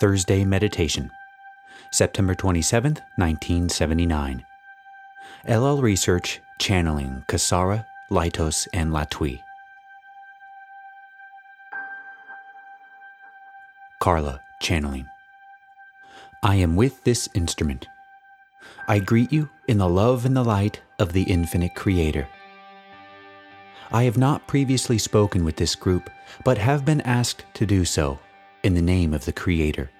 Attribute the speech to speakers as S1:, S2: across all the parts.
S1: Thursday Meditation, September 27th, 1979. LL Research channeling Kasara, Laitos, and Latwii. Carla channeling. I am with this instrument. I greet you in the love and the light of the infinite Creator. I have not previously spoken with this group, but have been asked to do so in the name of the Creator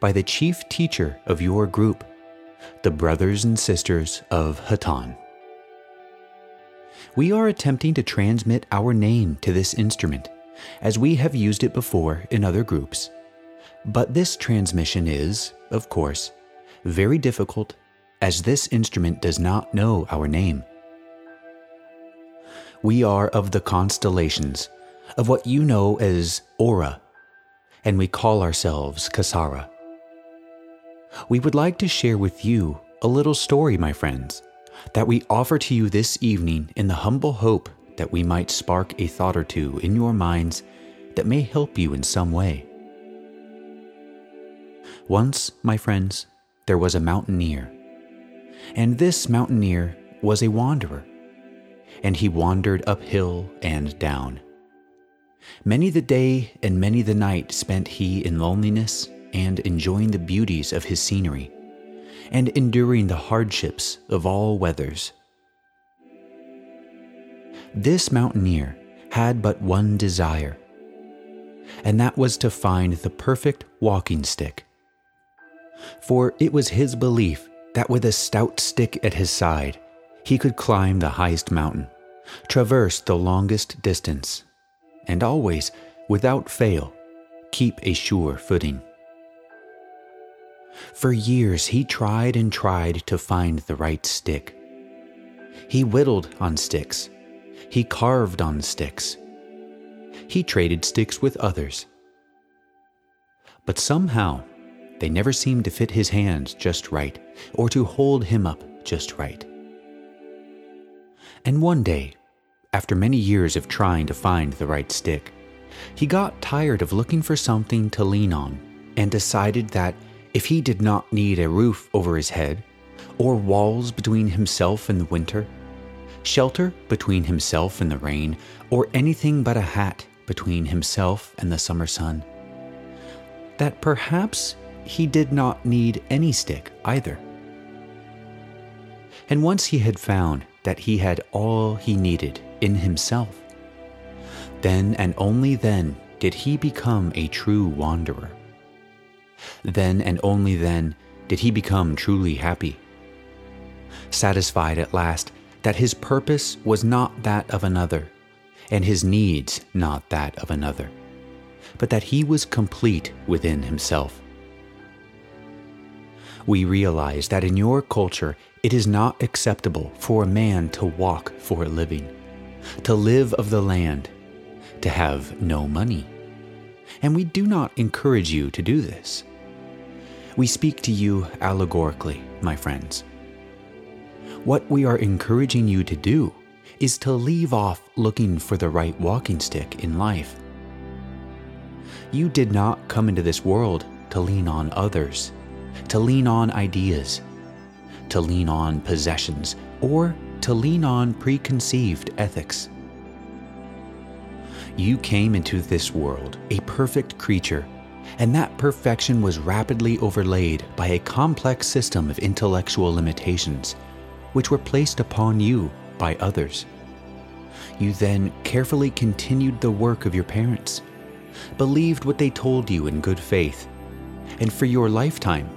S1: by the chief teacher of your group, the brothers and sisters of Hatonn. We are attempting to transmit our name to this instrument, as we have used it before in other groups. But this transmission is, of course, very difficult as this instrument does not know our name. We are of the constellations, of what you know as Aura, and we call ourselves Kasara. We would like to share with you a little story, my friends, that we offer to you this evening in the humble hope that we might spark a thought or two in your minds that may help you in some way. Once, my friends, there was a mountaineer, and this mountaineer was a wanderer, and he wandered uphill and down. Many the day and many the night spent he in loneliness and enjoying the beauties of his scenery, and enduring the hardships of all weathers. This mountaineer had but one desire, and that was to find the perfect walking stick. For it was his belief that with a stout stick at his side, he could climb the highest mountain, traverse the longest distance, and always, without fail, keep a sure footing. For years, he tried and tried to find the right stick. He whittled on sticks. He carved on sticks. He traded sticks with others. But somehow, they never seemed to fit his hands just right or to hold him up just right. And one day, after many years of trying to find the right stick, he got tired of looking for something to lean on and decided that if he did not need a roof over his head, or walls between himself and the winter, shelter between himself and the rain, or anything but a hat between himself and the summer sun, that perhaps he did not need any stick either. And once he had found that he had all he needed in himself, then and only then did he become a true wanderer. Then and only then did he become truly happy. Satisfied at last that his purpose was not that of another, and his needs not that of another, but that he was complete within himself. We realize that in your culture, it is not acceptable for a man to walk for a living, to live of the land, to have no money. And we do not encourage you to do this. We speak to you allegorically, my friends. What we are encouraging you to do is to leave off looking for the right walking stick in life. You did not come into this world to lean on others, to lean on ideas, to lean on possessions, or to lean on preconceived ethics. You came into this world a perfect creature and that perfection was rapidly overlaid by a complex system of intellectual limitations, which were placed upon you by others. You then carefully continued the work of your parents, believed what they told you in good faith, and for your lifetime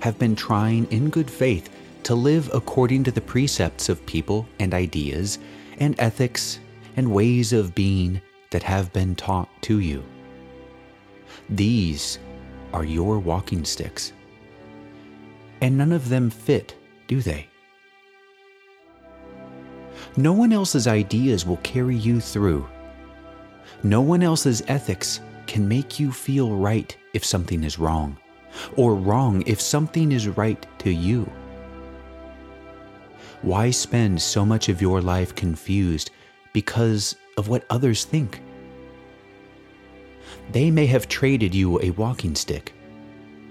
S1: have been trying in good faith to live according to the precepts of people and ideas and ethics and ways of being that have been taught to you. These are your walking sticks. And none of them fit, do they? No one else's ideas will carry you through. No one else's ethics can make you feel right if something is wrong, or wrong if something is right to you. Why spend so much of your life confused because of what others think? They may have traded you a walking stick,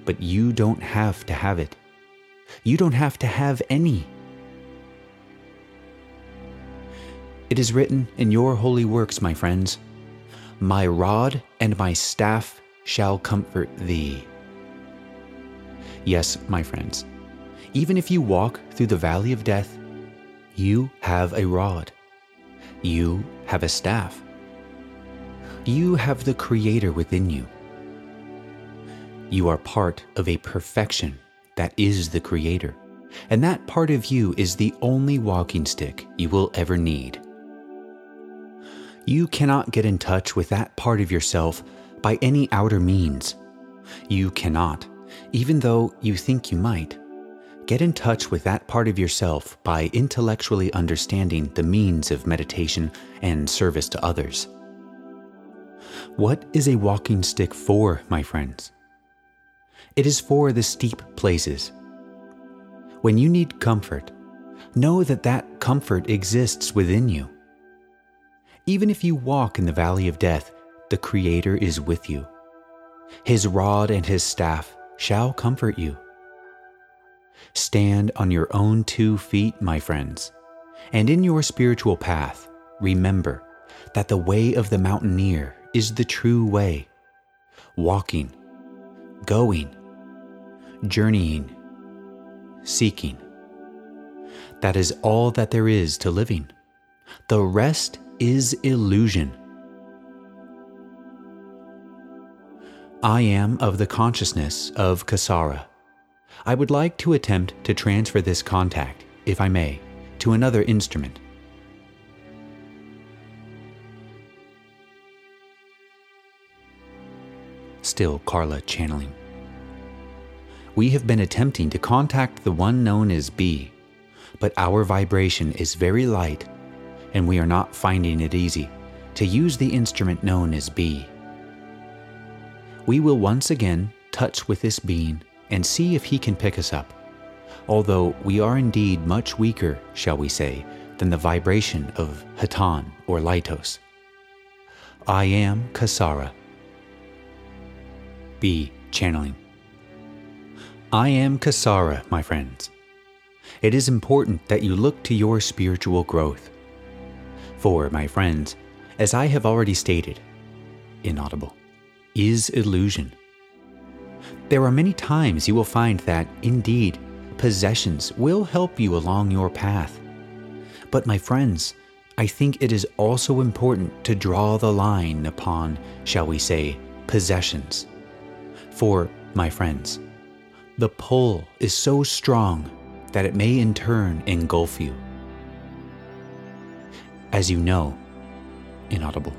S1: but you don't have to have it. You don't have to have any. It is written in your holy works, my friends My rod and my staff shall comfort thee. Yes, my friends, even if you walk through the valley of death, you have a rod. You have a staff. You have the Creator within you. You are part of a perfection that is the Creator, and that part of you is the only walking stick you will ever need. You cannot get in touch with that part of yourself by any outer means. You cannot, even though you think you might, get in touch with that part of yourself by intellectually understanding the means of meditation and service to others. What is a walking stick for, my friends? It is for the steep places. When you need comfort, know that that comfort exists within you. Even if you walk in the valley of death, the Creator is with you. His rod and his staff shall comfort you. Stand on your own two feet, my friends, and in your spiritual path, remember that the way of the mountaineer is the true way. Walking, going, journeying, seeking. That is all that there is to living. The rest is illusion. I am of the consciousness of Kasara. I would like to attempt to transfer this contact, if I may, to another instrument. Still Carla channeling. We have been attempting to contact the one known as B, but our vibration is very light and we are not finding it easy to use the instrument known as B. We will once again touch with this being and see if he can pick us up, although we are indeed much weaker, shall we say, than the vibration of Hatonn or Laitos. I am Kasara. B. Channeling. I am Kasara, my friends. It is important that you look to your spiritual growth. For, my friends, as I have already stated, inaudible is illusion. There are many times you will find that, indeed, possessions will help you along your path. But, my friends, I think it is also important to draw the line upon, shall we say, possessions. For, my friends, the pull is so strong that it may in turn engulf you. As you know, inaudible,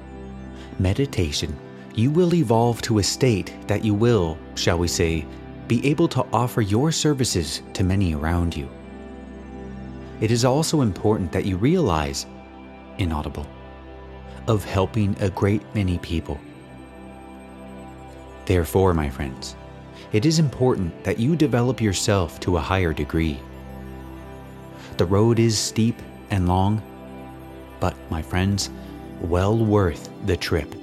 S1: meditation, you will evolve to a state that you will, shall we say, be able to offer your services to many around you. It is also important that you realize, inaudible, of helping a great many people. Therefore, my friends, it is important that you develop yourself to a higher degree. The road is steep and long, but, my friends, well worth the trip.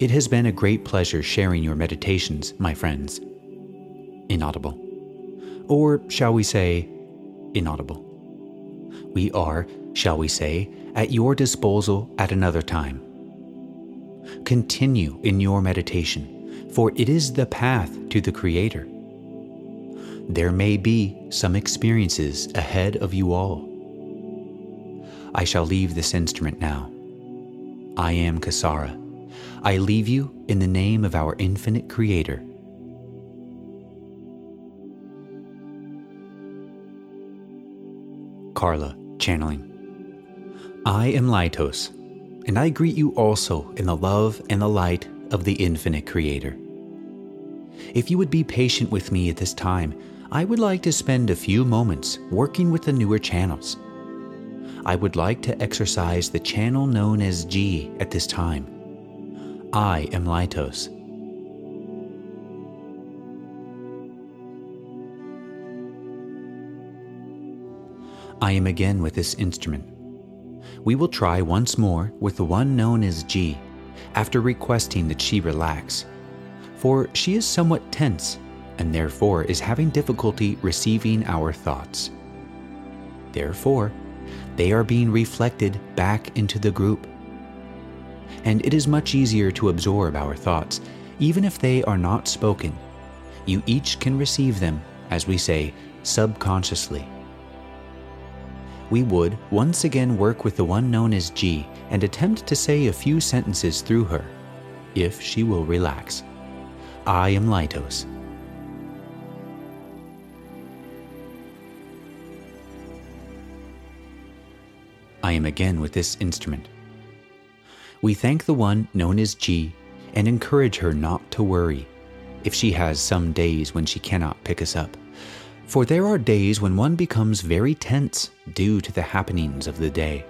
S1: It has been a great pleasure sharing your meditations, my friends. Inaudible. Or shall we say, inaudible. We are, shall we say, at your disposal at another time. Continue in your meditation, for it is the path to the Creator. There may be some experiences ahead of you all. I shall leave this instrument now. I am Kasara. I leave you in the name of our infinite Creator. Carla, channeling. I am Laitos, and I greet you also in the love and the light of the infinite Creator. If you would be patient with me at this time, I would like to spend a few moments working with the newer channels. I would like to exercise the channel known as G at this time. I am Laitos. I am again with this instrument. We will try once more with the one known as G after requesting that she relax, for she is somewhat tense and therefore is having difficulty receiving our thoughts. Therefore, they are being reflected back into the group. And it is much easier to absorb our thoughts, even if they are not spoken. You each can receive them, as we say, subconsciously. We would once again work with the one known as G and attempt to say a few sentences through her, if she will relax. I am Laitos. I am again with this instrument. We thank the one known as G and encourage her not to worry if she has some days when she cannot pick us up. For there are days when one becomes very tense due to the happenings of the day,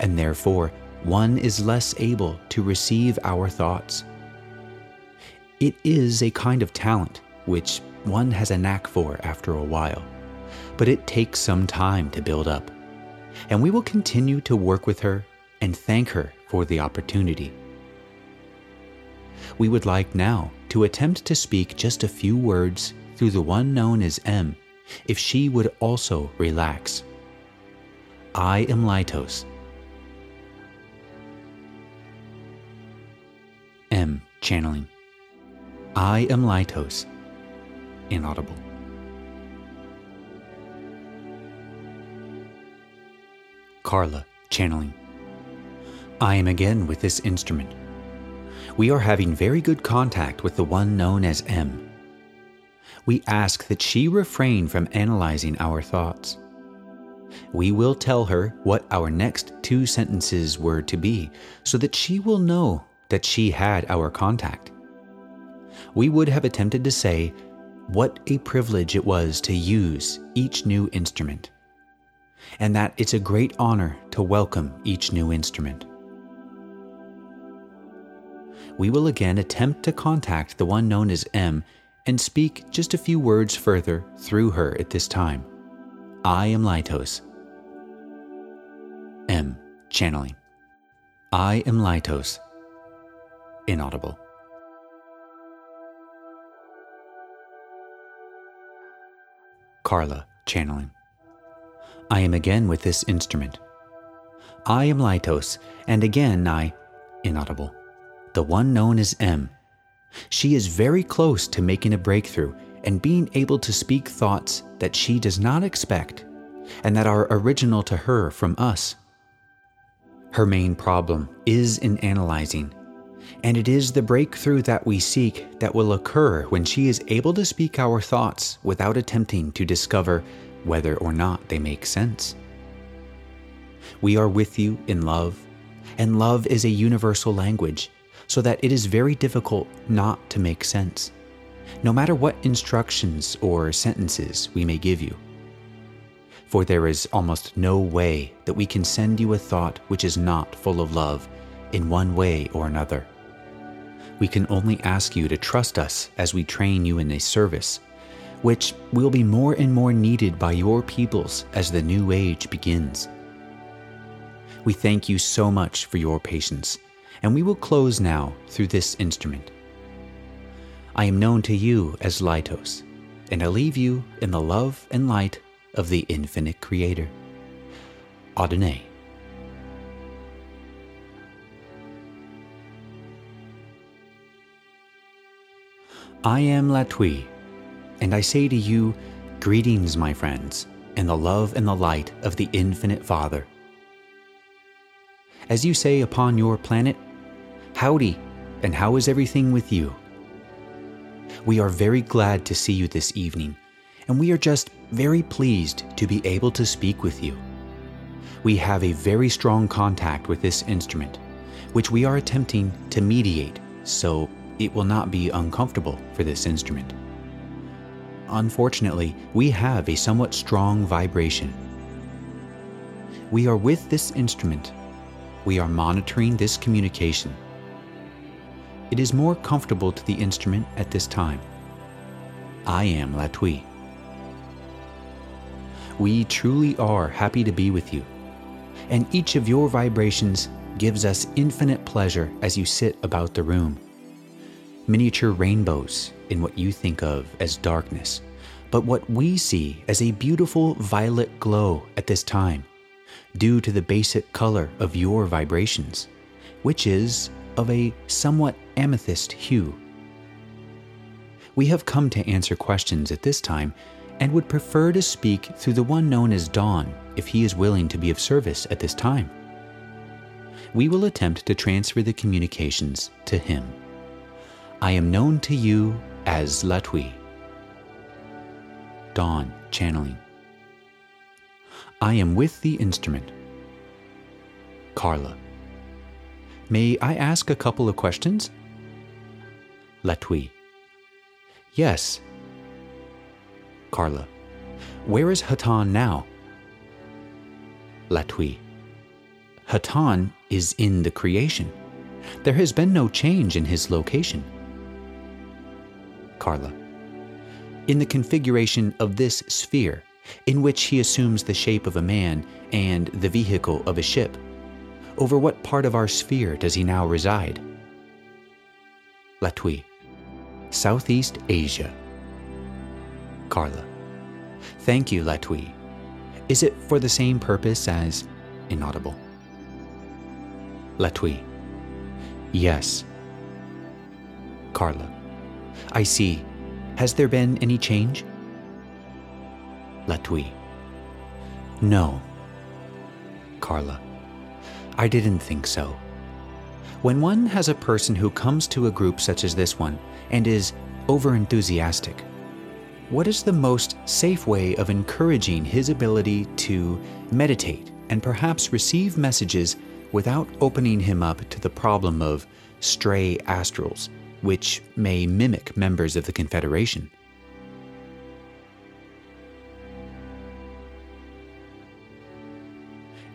S1: and therefore one is less able to receive our thoughts. It is a kind of talent which one has a knack for after a while, but it takes some time to build up and we will continue to work with her and thank her for the opportunity. We would like now to attempt to speak just a few words through the one known as M, if she would also relax. I am Laitos. M channeling. I am Laitos. Inaudible. Carla, channeling. I am again with this instrument. We are having very good contact with the one known as M. We ask that she refrain from analyzing our thoughts. We will tell her what our next two sentences were to be so that she will know that she had our contact. We would have attempted to say what a privilege it was to use each new instrument and that it's a great honor to welcome each new instrument. We will again attempt to contact the one known as M and speak just a few words further through her at this time. I am Laitos. M. Channeling. I am Laitos. Inaudible. Carla. Channeling. I am again with this instrument. I am Laitos, and again I, inaudible, the one known as M. She is very close to making a breakthrough and being able to speak thoughts that she does not expect and that are original to her from us. Her main problem is in analyzing, and it is the breakthrough that we seek that will occur when she is able to speak our thoughts without attempting to discover whether or not they make sense. We are with you in love, and love is a universal language, so that it is very difficult not to make sense, no matter what instructions or sentences we may give you. For there is almost no way that we can send you a thought which is not full of love in one way or another. We can only ask you to trust us as we train you in a service which will be more and more needed by your peoples as the new age begins. We thank you so much for your patience, and we will close now through this instrument. I am known to you as Laitos, and I leave you in the love and light of the infinite Creator. Adonai. I am Latwii and I say to you, Greetings, my friends, in the love and the light of the infinite Father. As you say upon your planet, Howdy, and how is everything with you? We are very glad to see you this evening, and we are just very pleased to be able to speak with you. We have a very strong contact with this instrument, which we are attempting to mediate so it will not be uncomfortable for this instrument unfortunately, we have a somewhat strong vibration. We are with this instrument. We are monitoring this communication. It is more comfortable to the instrument at this time. I am Latwii. We truly are happy to be with you, and each of your vibrations gives us infinite pleasure as you sit about the room. miniature rainbows in what you think of as darkness, but what we see as a beautiful violet glow at this time, due to the basic color of your vibrations, which is of a somewhat amethyst hue. We have come to answer questions at this time and would prefer to speak through the one known as Dawn if he is willing to be of service at this time. We will attempt to transfer the communications to him. I am known to you as Latwii. Dawn channeling. I am with the instrument. Carla. May I ask a couple of questions? Latwii. Yes. Carla. Where is Hatonn now? Latwii. Hatonn is in the creation. There has been no change in his location. Carla. In the configuration of this sphere, in which he assumes the shape of a man and the vehicle of a ship, over what part of our sphere does he now reside? Latwii. Southeast Asia. Carla. Thank you, Latwii. Is it for the same purpose as inaudible? Latwii. Yes. Carla. I see. Has there been any change? Latwii. No. Carla. I didn't think so. When one has a person who comes to a group such as this one and is overenthusiastic, what is the most safe way of encouraging his ability to meditate and perhaps receive messages without opening him up to the problem of stray astrals, which may mimic members of the Confederation?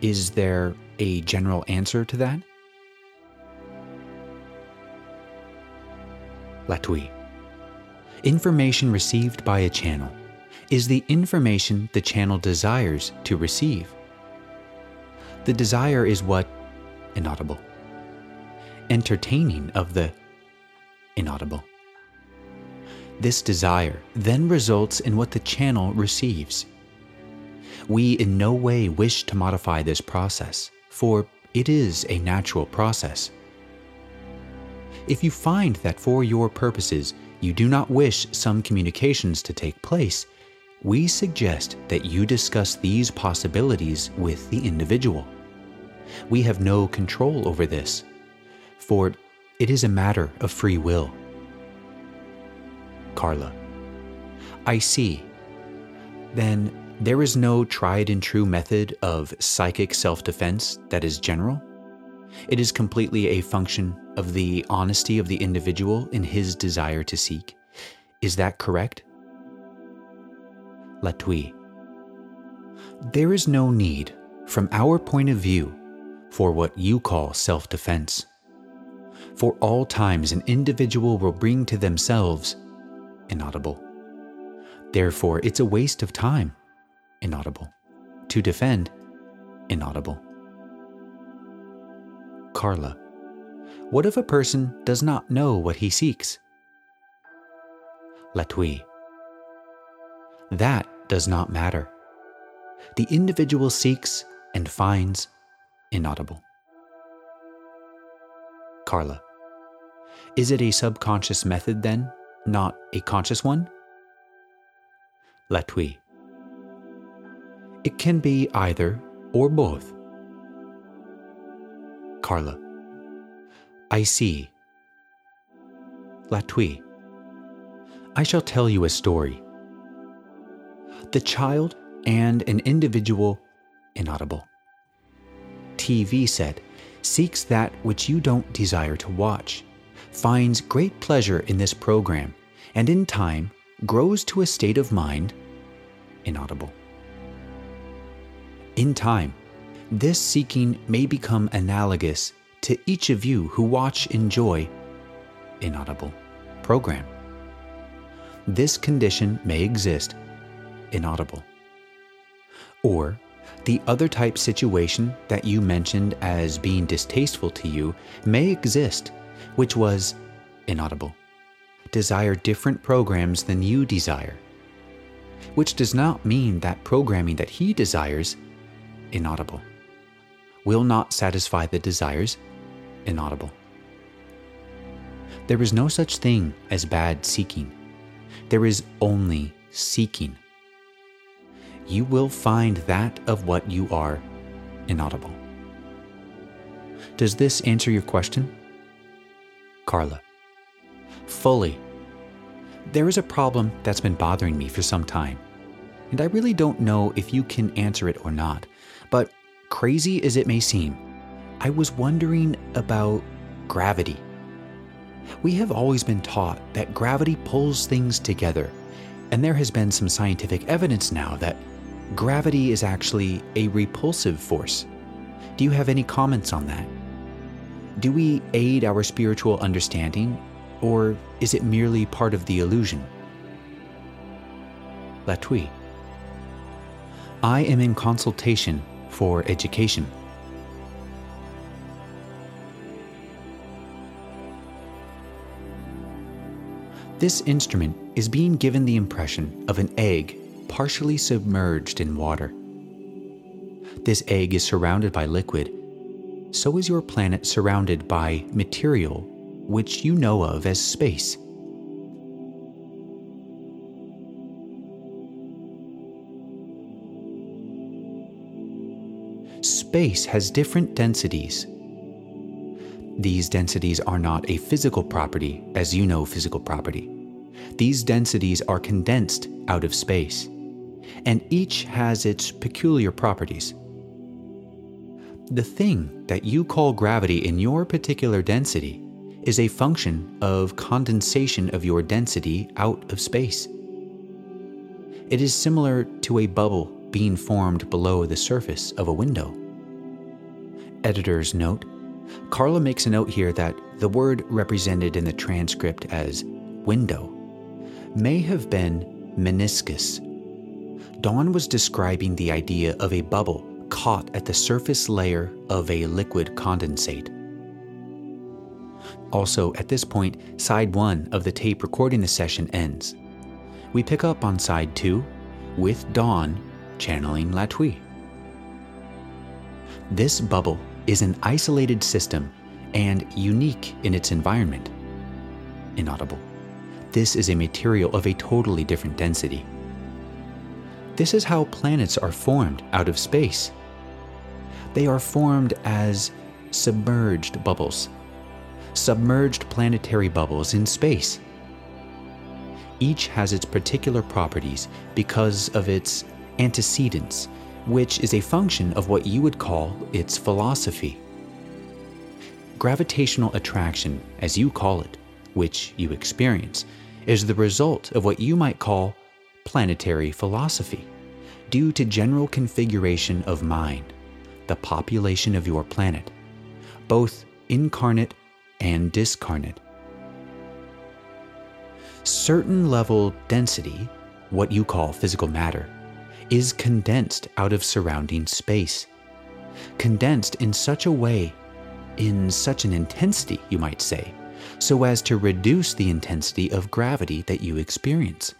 S1: Is there a general answer to that? Latwii. Information received by a channel is the information the channel desires to receive. The desire is what? Inaudible. Entertaining of the inaudible. This desire then results in what the channel receives. We in no way wish to modify this process, for it is a natural process. If you find that for your purposes you do not wish some communications to take place, we suggest that you discuss these possibilities with the individual. We have no control over this, for it is a matter of free will. Carla. I see. Then there is no tried and true method of psychic self defense that is general? It is completely a function of the honesty of the individual in his desire to seek. Is that correct? Latwii. There is no need, from our point of view, for what you call self defense. For all times, an individual will bring to themselves inaudible. Therefore, it's a waste of time, inaudible. To defend, inaudible. Carla. What if a person does not know what he seeks? Latwii. That does not matter. The individual seeks and finds inaudible. Carla. Is it a subconscious method then, not a conscious one? Latwii. It can be either or both. Carla. I see. Latwii. I shall tell you a story. The child and an individual, inaudible. TV set seeks that which you don't desire to watch, finds great pleasure in this program, and in time grows to a state of mind, inaudible. In time, this seeking may become analogous to each of you who watch enjoy inaudible program. This condition may exist inaudible. Or the other type situation that you mentioned as being distasteful to you may exist, which was inaudible, desire different programs than you desire, which does not mean that programming that he desires, inaudible, will not satisfy the desires, inaudible. There is no such thing as bad seeking. There is only seeking. You will find that of what you are inaudible. Does this answer your question? Carla. Fully. There is a problem that's been bothering me for some time, and I really don't know if you can answer it or not. But crazy as it may seem, I was wondering about gravity. We have always been taught that gravity pulls things together, and there has been some scientific evidence now that gravity is actually a repulsive force. Do you have any comments on that? Do we aid our spiritual understanding, or is it merely part of the illusion? Latwii. I am in consultation for education. This instrument is being given the impression of an egg partially submerged in water. This egg is surrounded by liquid. So is your planet surrounded by material, which you know of as space. Space has different densities. These densities are not a physical property as you know physical property. These densities are condensed out of space and each has its peculiar properties. The thing that you call gravity in your particular density is a function of condensation of your density out of space. It is similar to a bubble being formed below the surface of a window. Editor's note Carla makes a note here that the word represented in the transcript as window may have been meniscus Dawn was describing the idea of a bubble caught at the surface layer of a liquid condensate. Also, at this point, side one of the tape recording the session ends. We pick up on side two with Dawn channeling Latwii. This bubble is an isolated system and unique in its environment. Inaudible. This is a material of a totally different density. This is how planets are formed out of space. They are formed as submerged bubbles, submerged planetary bubbles in space. Each has its particular properties because of its antecedents, which is a function of what you would call its philosophy. Gravitational attraction, as you call it, which you experience, is the result of what you might call planetary philosophy, due to general configuration of mind, the population of your planet, both incarnate and discarnate. Certain level density, what you call physical matter, is condensed out of surrounding space. Condensed in such a way, in such an intensity, you might say, so as to reduce the intensity of gravity that you experience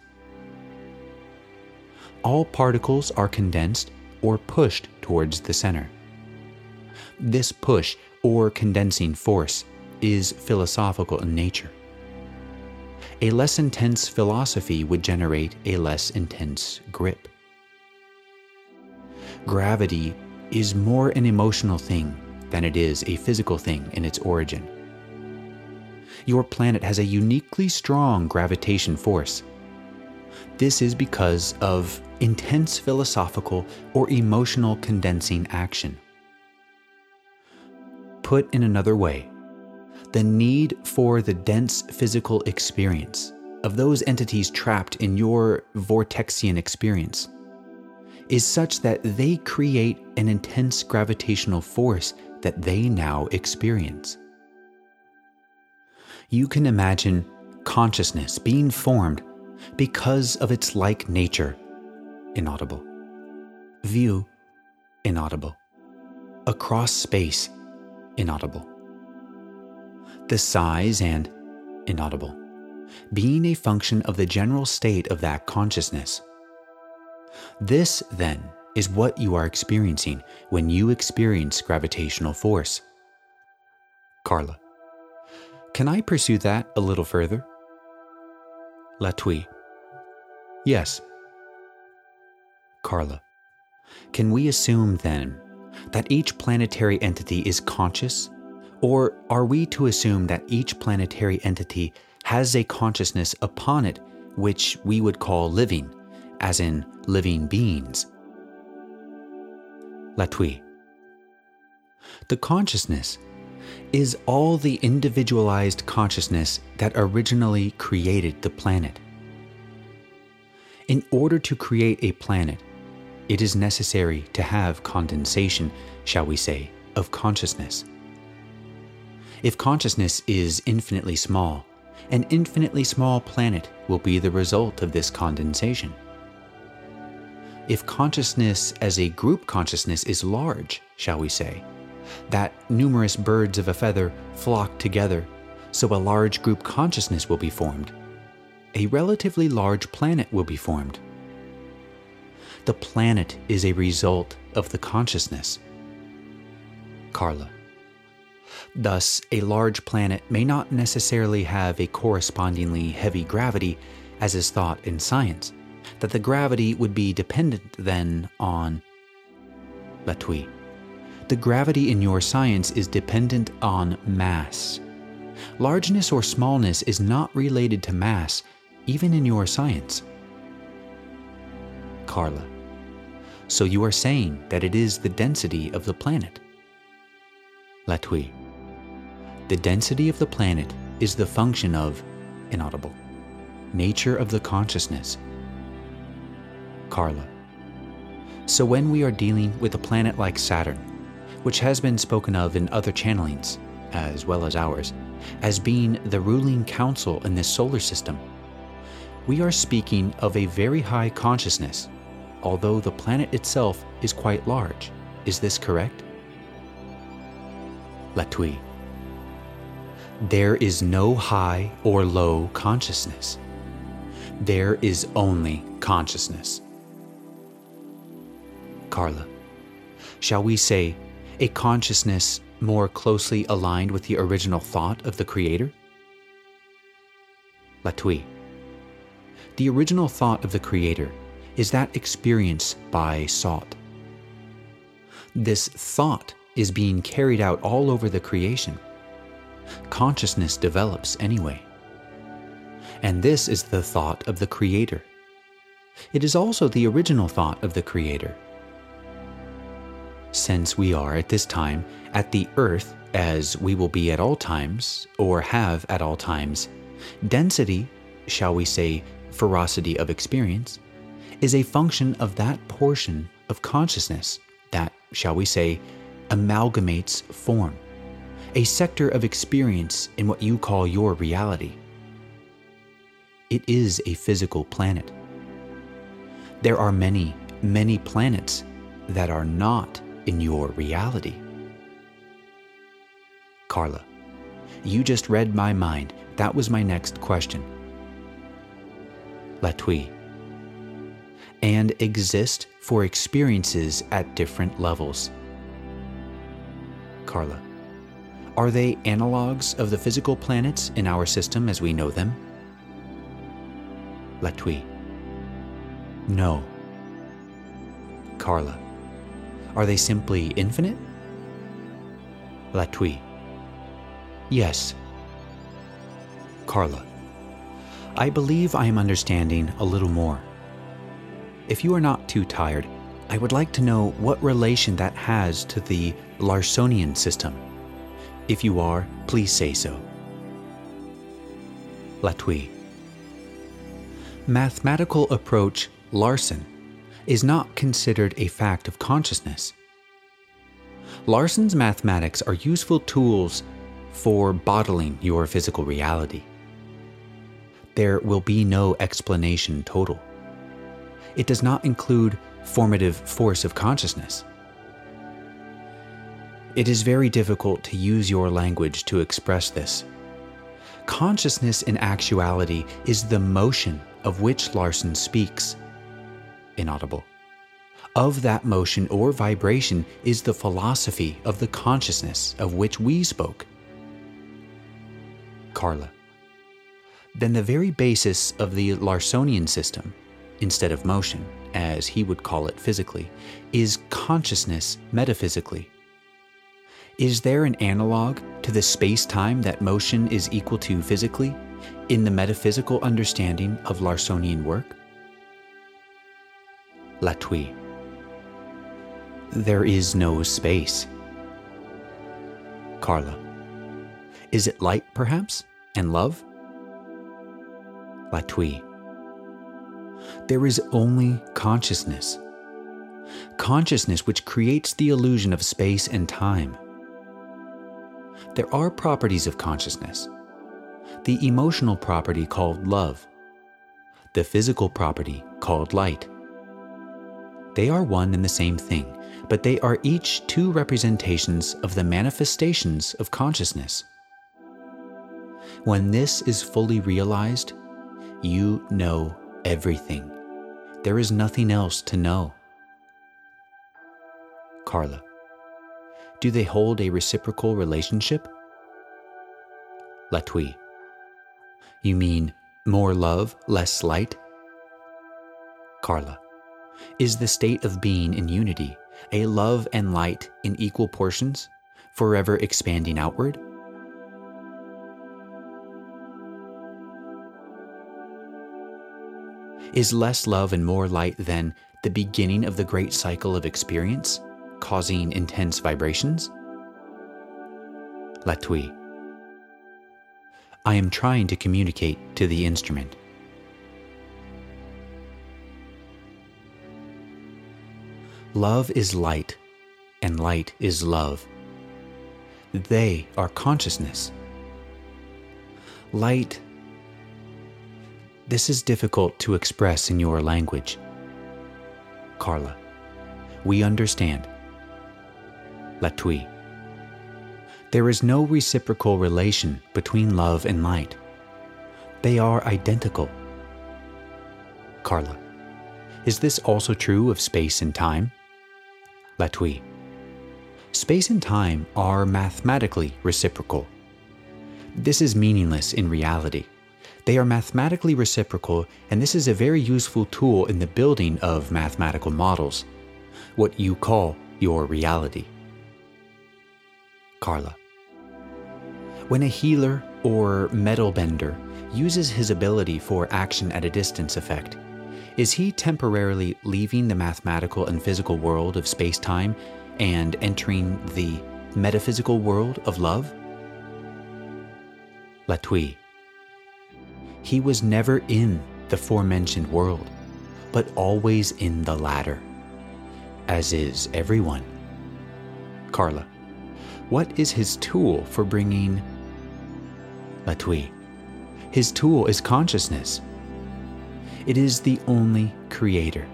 S1: all particles are condensed or pushed towards the center. This push or condensing force is philosophical in nature. A less intense philosophy would generate a less intense grip. Gravity is more an emotional thing than it is a physical thing in its origin. Your planet has a uniquely strong gravitation force this is because of intense philosophical or emotional condensing action. Put in another way, the need for the dense physical experience of those entities trapped in your vortexian experience is such that they create an intense gravitational force that they now experience. You can imagine consciousness being formed because of its like nature, inaudible. View, inaudible. Across space, inaudible. The size and inaudible. being a function of the general state of that consciousness. This, then, is what you are experiencing when you experience gravitational force. Carla. Can I pursue that a little further? Latwii. Yes. Carla. Can we assume then that each planetary entity is conscious? Or are we to assume that each planetary entity has a consciousness upon it which we would call living, as in living beings? Latwii. The consciousness is all the individualized consciousness that originally created the planet. In order to create a planet, it is necessary to have condensation, shall we say, of consciousness. If consciousness is infinitely small, an infinitely small planet will be the result of this condensation. If consciousness as a group consciousness is large, shall we say, that numerous birds of a feather flock together, so a large group consciousness will be formed. A relatively large planet will be formed. The planet is a result of the consciousness. Carla. Thus, a large planet may not necessarily have a correspondingly heavy gravity, as is thought in science, that the gravity would be dependent then on. Latwii. The gravity in your science is dependent on mass. Largeness or smallness is not related to mass, even in your science. Carla. So you are saying that it is the density of the planet? Latwii. The density of the planet is the function of, inaudible, nature of the consciousness. Carla. So when we are dealing with a planet like Saturn, which has been spoken of in other channelings, as well as ours, as being the ruling council in this solar system. We are speaking of a very high consciousness, although the planet itself is quite large. Is this correct? Latwii. There is no high or low consciousness. There is only consciousness. Carla. Shall we say a consciousness more closely aligned with the original thought of the Creator? Latwii. The original thought of the Creator is that experience by sought. This thought is being carried out all over the creation. Consciousness develops anyway. And this is the thought of the Creator. It is also the original thought of the Creator since we are at this time at the earth as we will be at all times, or have at all times, density, shall we say, ferocity of experience, is a function of that portion of consciousness that, shall we say, amalgamates form, a sector of experience in what you call your reality. It is a physical planet. There are many, many planets that are not in your reality. Carla, you just read my mind. That was my next question. Latwii, and exist for experiences at different levels. Carla, are they analogs of the physical planets in our system as we know them? Latwii, no. Carla, are they simply infinite? Latwii. Yes. Carla. I believe I am understanding a little more. If you are not too tired, I would like to know what relation that has to the Larsonian system. If you are, please say so. Latwii. Mathematical approach Larson is not considered a fact of consciousness. Larson's mathematics are useful tools for bottling your physical reality. There will be no explanation total. It does not include formative force of consciousness. It is very difficult to use your language to express this. Consciousness in actuality is the motion of which Larson speaks. Inaudible. Of that motion or vibration is the philosophy of the consciousness of which we spoke. Carla. Then the very basis of the Larsonian system, instead of motion, as he would call it physically, is consciousness metaphysically. Is there an analog to the space time that motion is equal to physically in the metaphysical understanding of Larsonian work? Latwii. There is no space. Carla. Is it light, perhaps, and love? Latwii. There is only consciousness. Consciousness which creates the illusion of space and time. There are properties of consciousness the emotional property called love, the physical property called light. They are one and the same thing, but they are each two representations of the manifestations of consciousness. When this is fully realized, you know everything. There is nothing else to know. Carla. Do they hold a reciprocal relationship? Latwii. You mean more love, less light? Carla. Is the state of being in unity a love and light in equal portions, forever expanding outward? Is less love and more light then the beginning of the great cycle of experience, causing intense vibrations? Latwii. I am trying to communicate to the instrument. Love is light, and light is love. They are consciousness. Light. This is difficult to express in your language. Carla. We understand. Latwii. There is no reciprocal relation between love and light. They are identical. Carla. Is this also true of space and time? Latwii. Space and time are mathematically reciprocal. This is meaningless in reality. They are mathematically reciprocal, and this is a very useful tool in the building of mathematical models, what you call your reality. Carla. When a healer or metal bender uses his ability for action at a distance effect, is he temporarily leaving the mathematical and physical world of space time and entering the metaphysical world of love? Latwii. He was never in the forementioned world, but always in the latter, as is everyone. Carla. What is his tool for bringing. Latwii? His tool is consciousness. It is the only creator.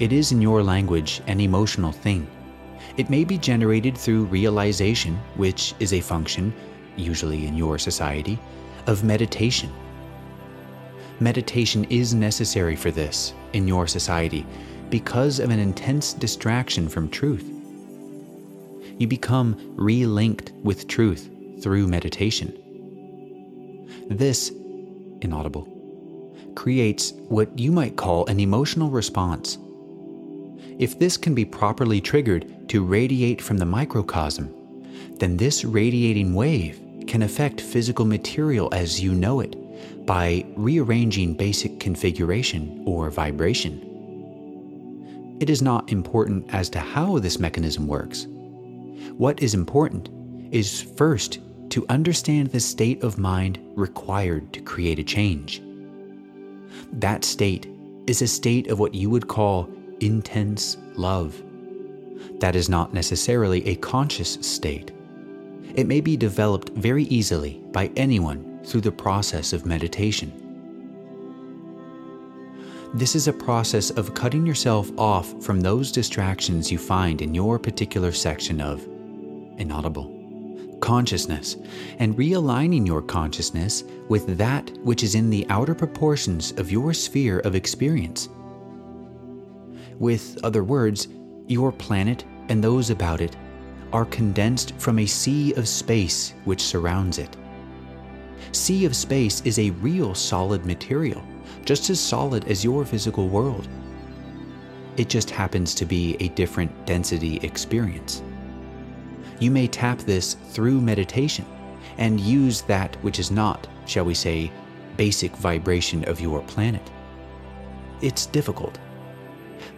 S1: It is, in your language, an emotional thing. It may be generated through realization, which is a function, usually in your society, of meditation. Meditation is necessary for this in your society because of an intense distraction from truth. You become re-linked with truth through meditation. This, inaudible, creates what you might call an emotional response. If this can be properly triggered to radiate from the microcosm, then this radiating wave can affect physical material as you know it by rearranging basic configuration or vibration. It is not important as to how this mechanism works. What is important is first to understand the state of mind required to create a change. That state is a state of what you would call intense love. That is not necessarily a conscious state. It may be developed very easily by anyone through the process of meditation. This is a process of cutting yourself off from those distractions you find in your particular section of inaudible, consciousness, and realigning your consciousness with that which is in the outer proportions of your sphere of experience. With other words, your planet and those about it are condensed from a sea of space which surrounds it. Sea of space is a real solid material, just as solid as your physical world. It just happens to be a different density experience. You may tap this through meditation and use that which is not, shall we say, basic vibration of your planet. It's difficult.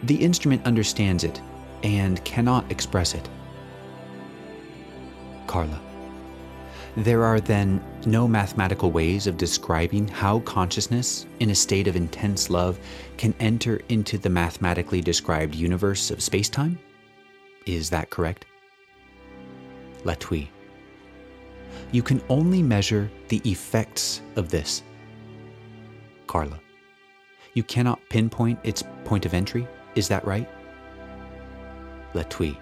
S1: The instrument understands it and cannot express it. Carla. There are then no mathematical ways of describing how consciousness, in a state of intense love, can enter into the mathematically described universe of spacetime? Is that correct? Latwii. You can only measure the effects of this. Carla. You cannot pinpoint its point of entry, is that right? Latwii.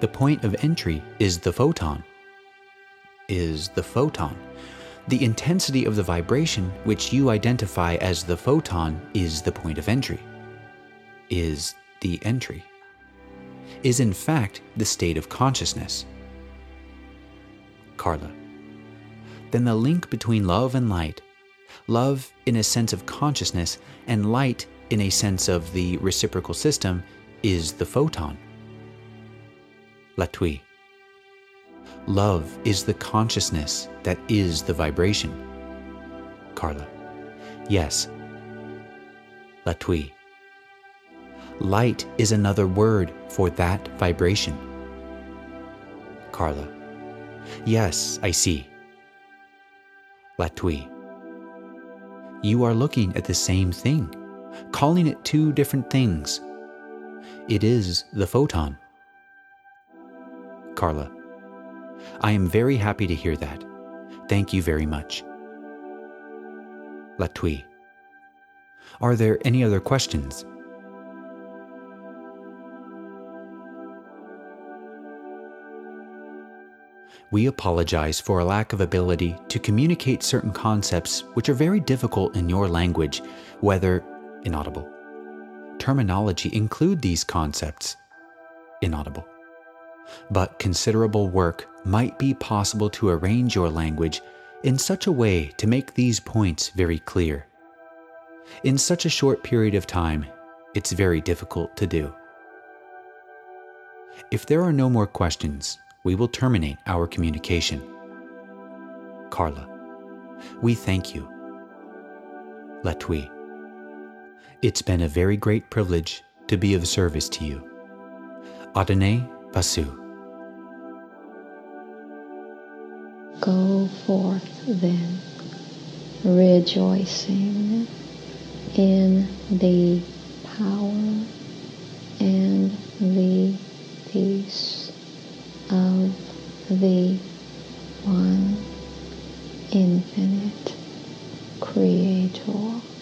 S1: The point of entry is the photon. Is the photon. The intensity of the vibration, which you identify as the photon, is the point of entry. Is the entry. Is in fact the state of consciousness. Carla. Then the link between love and light, love in a sense of consciousness, and light in a sense of the reciprocal system, is the photon. Latwii. Love is the consciousness that is the vibration. Carla. Yes. Latwii. Light is another word for that vibration. Carla. Yes, I see. Latwii. You are looking at the same thing, calling it two different things. It is the photon. Carla. I am very happy to hear that. Thank you very much. Latwii. Are there any other questions? We apologize for a lack of ability to communicate certain concepts which are very difficult in your language, whether inaudible. Terminology include these concepts inaudible but considerable work might be possible to arrange your language in such a way to make these points very clear. In such a short period of time, it's very difficult to do. If there are no more questions, we will terminate our communication. Carla, we thank you. Latwii, it's been a very great privilege to be of service to you. Adonai Vasu.
S2: Go forth then, rejoicing in the power and the peace of the one infinite Creator.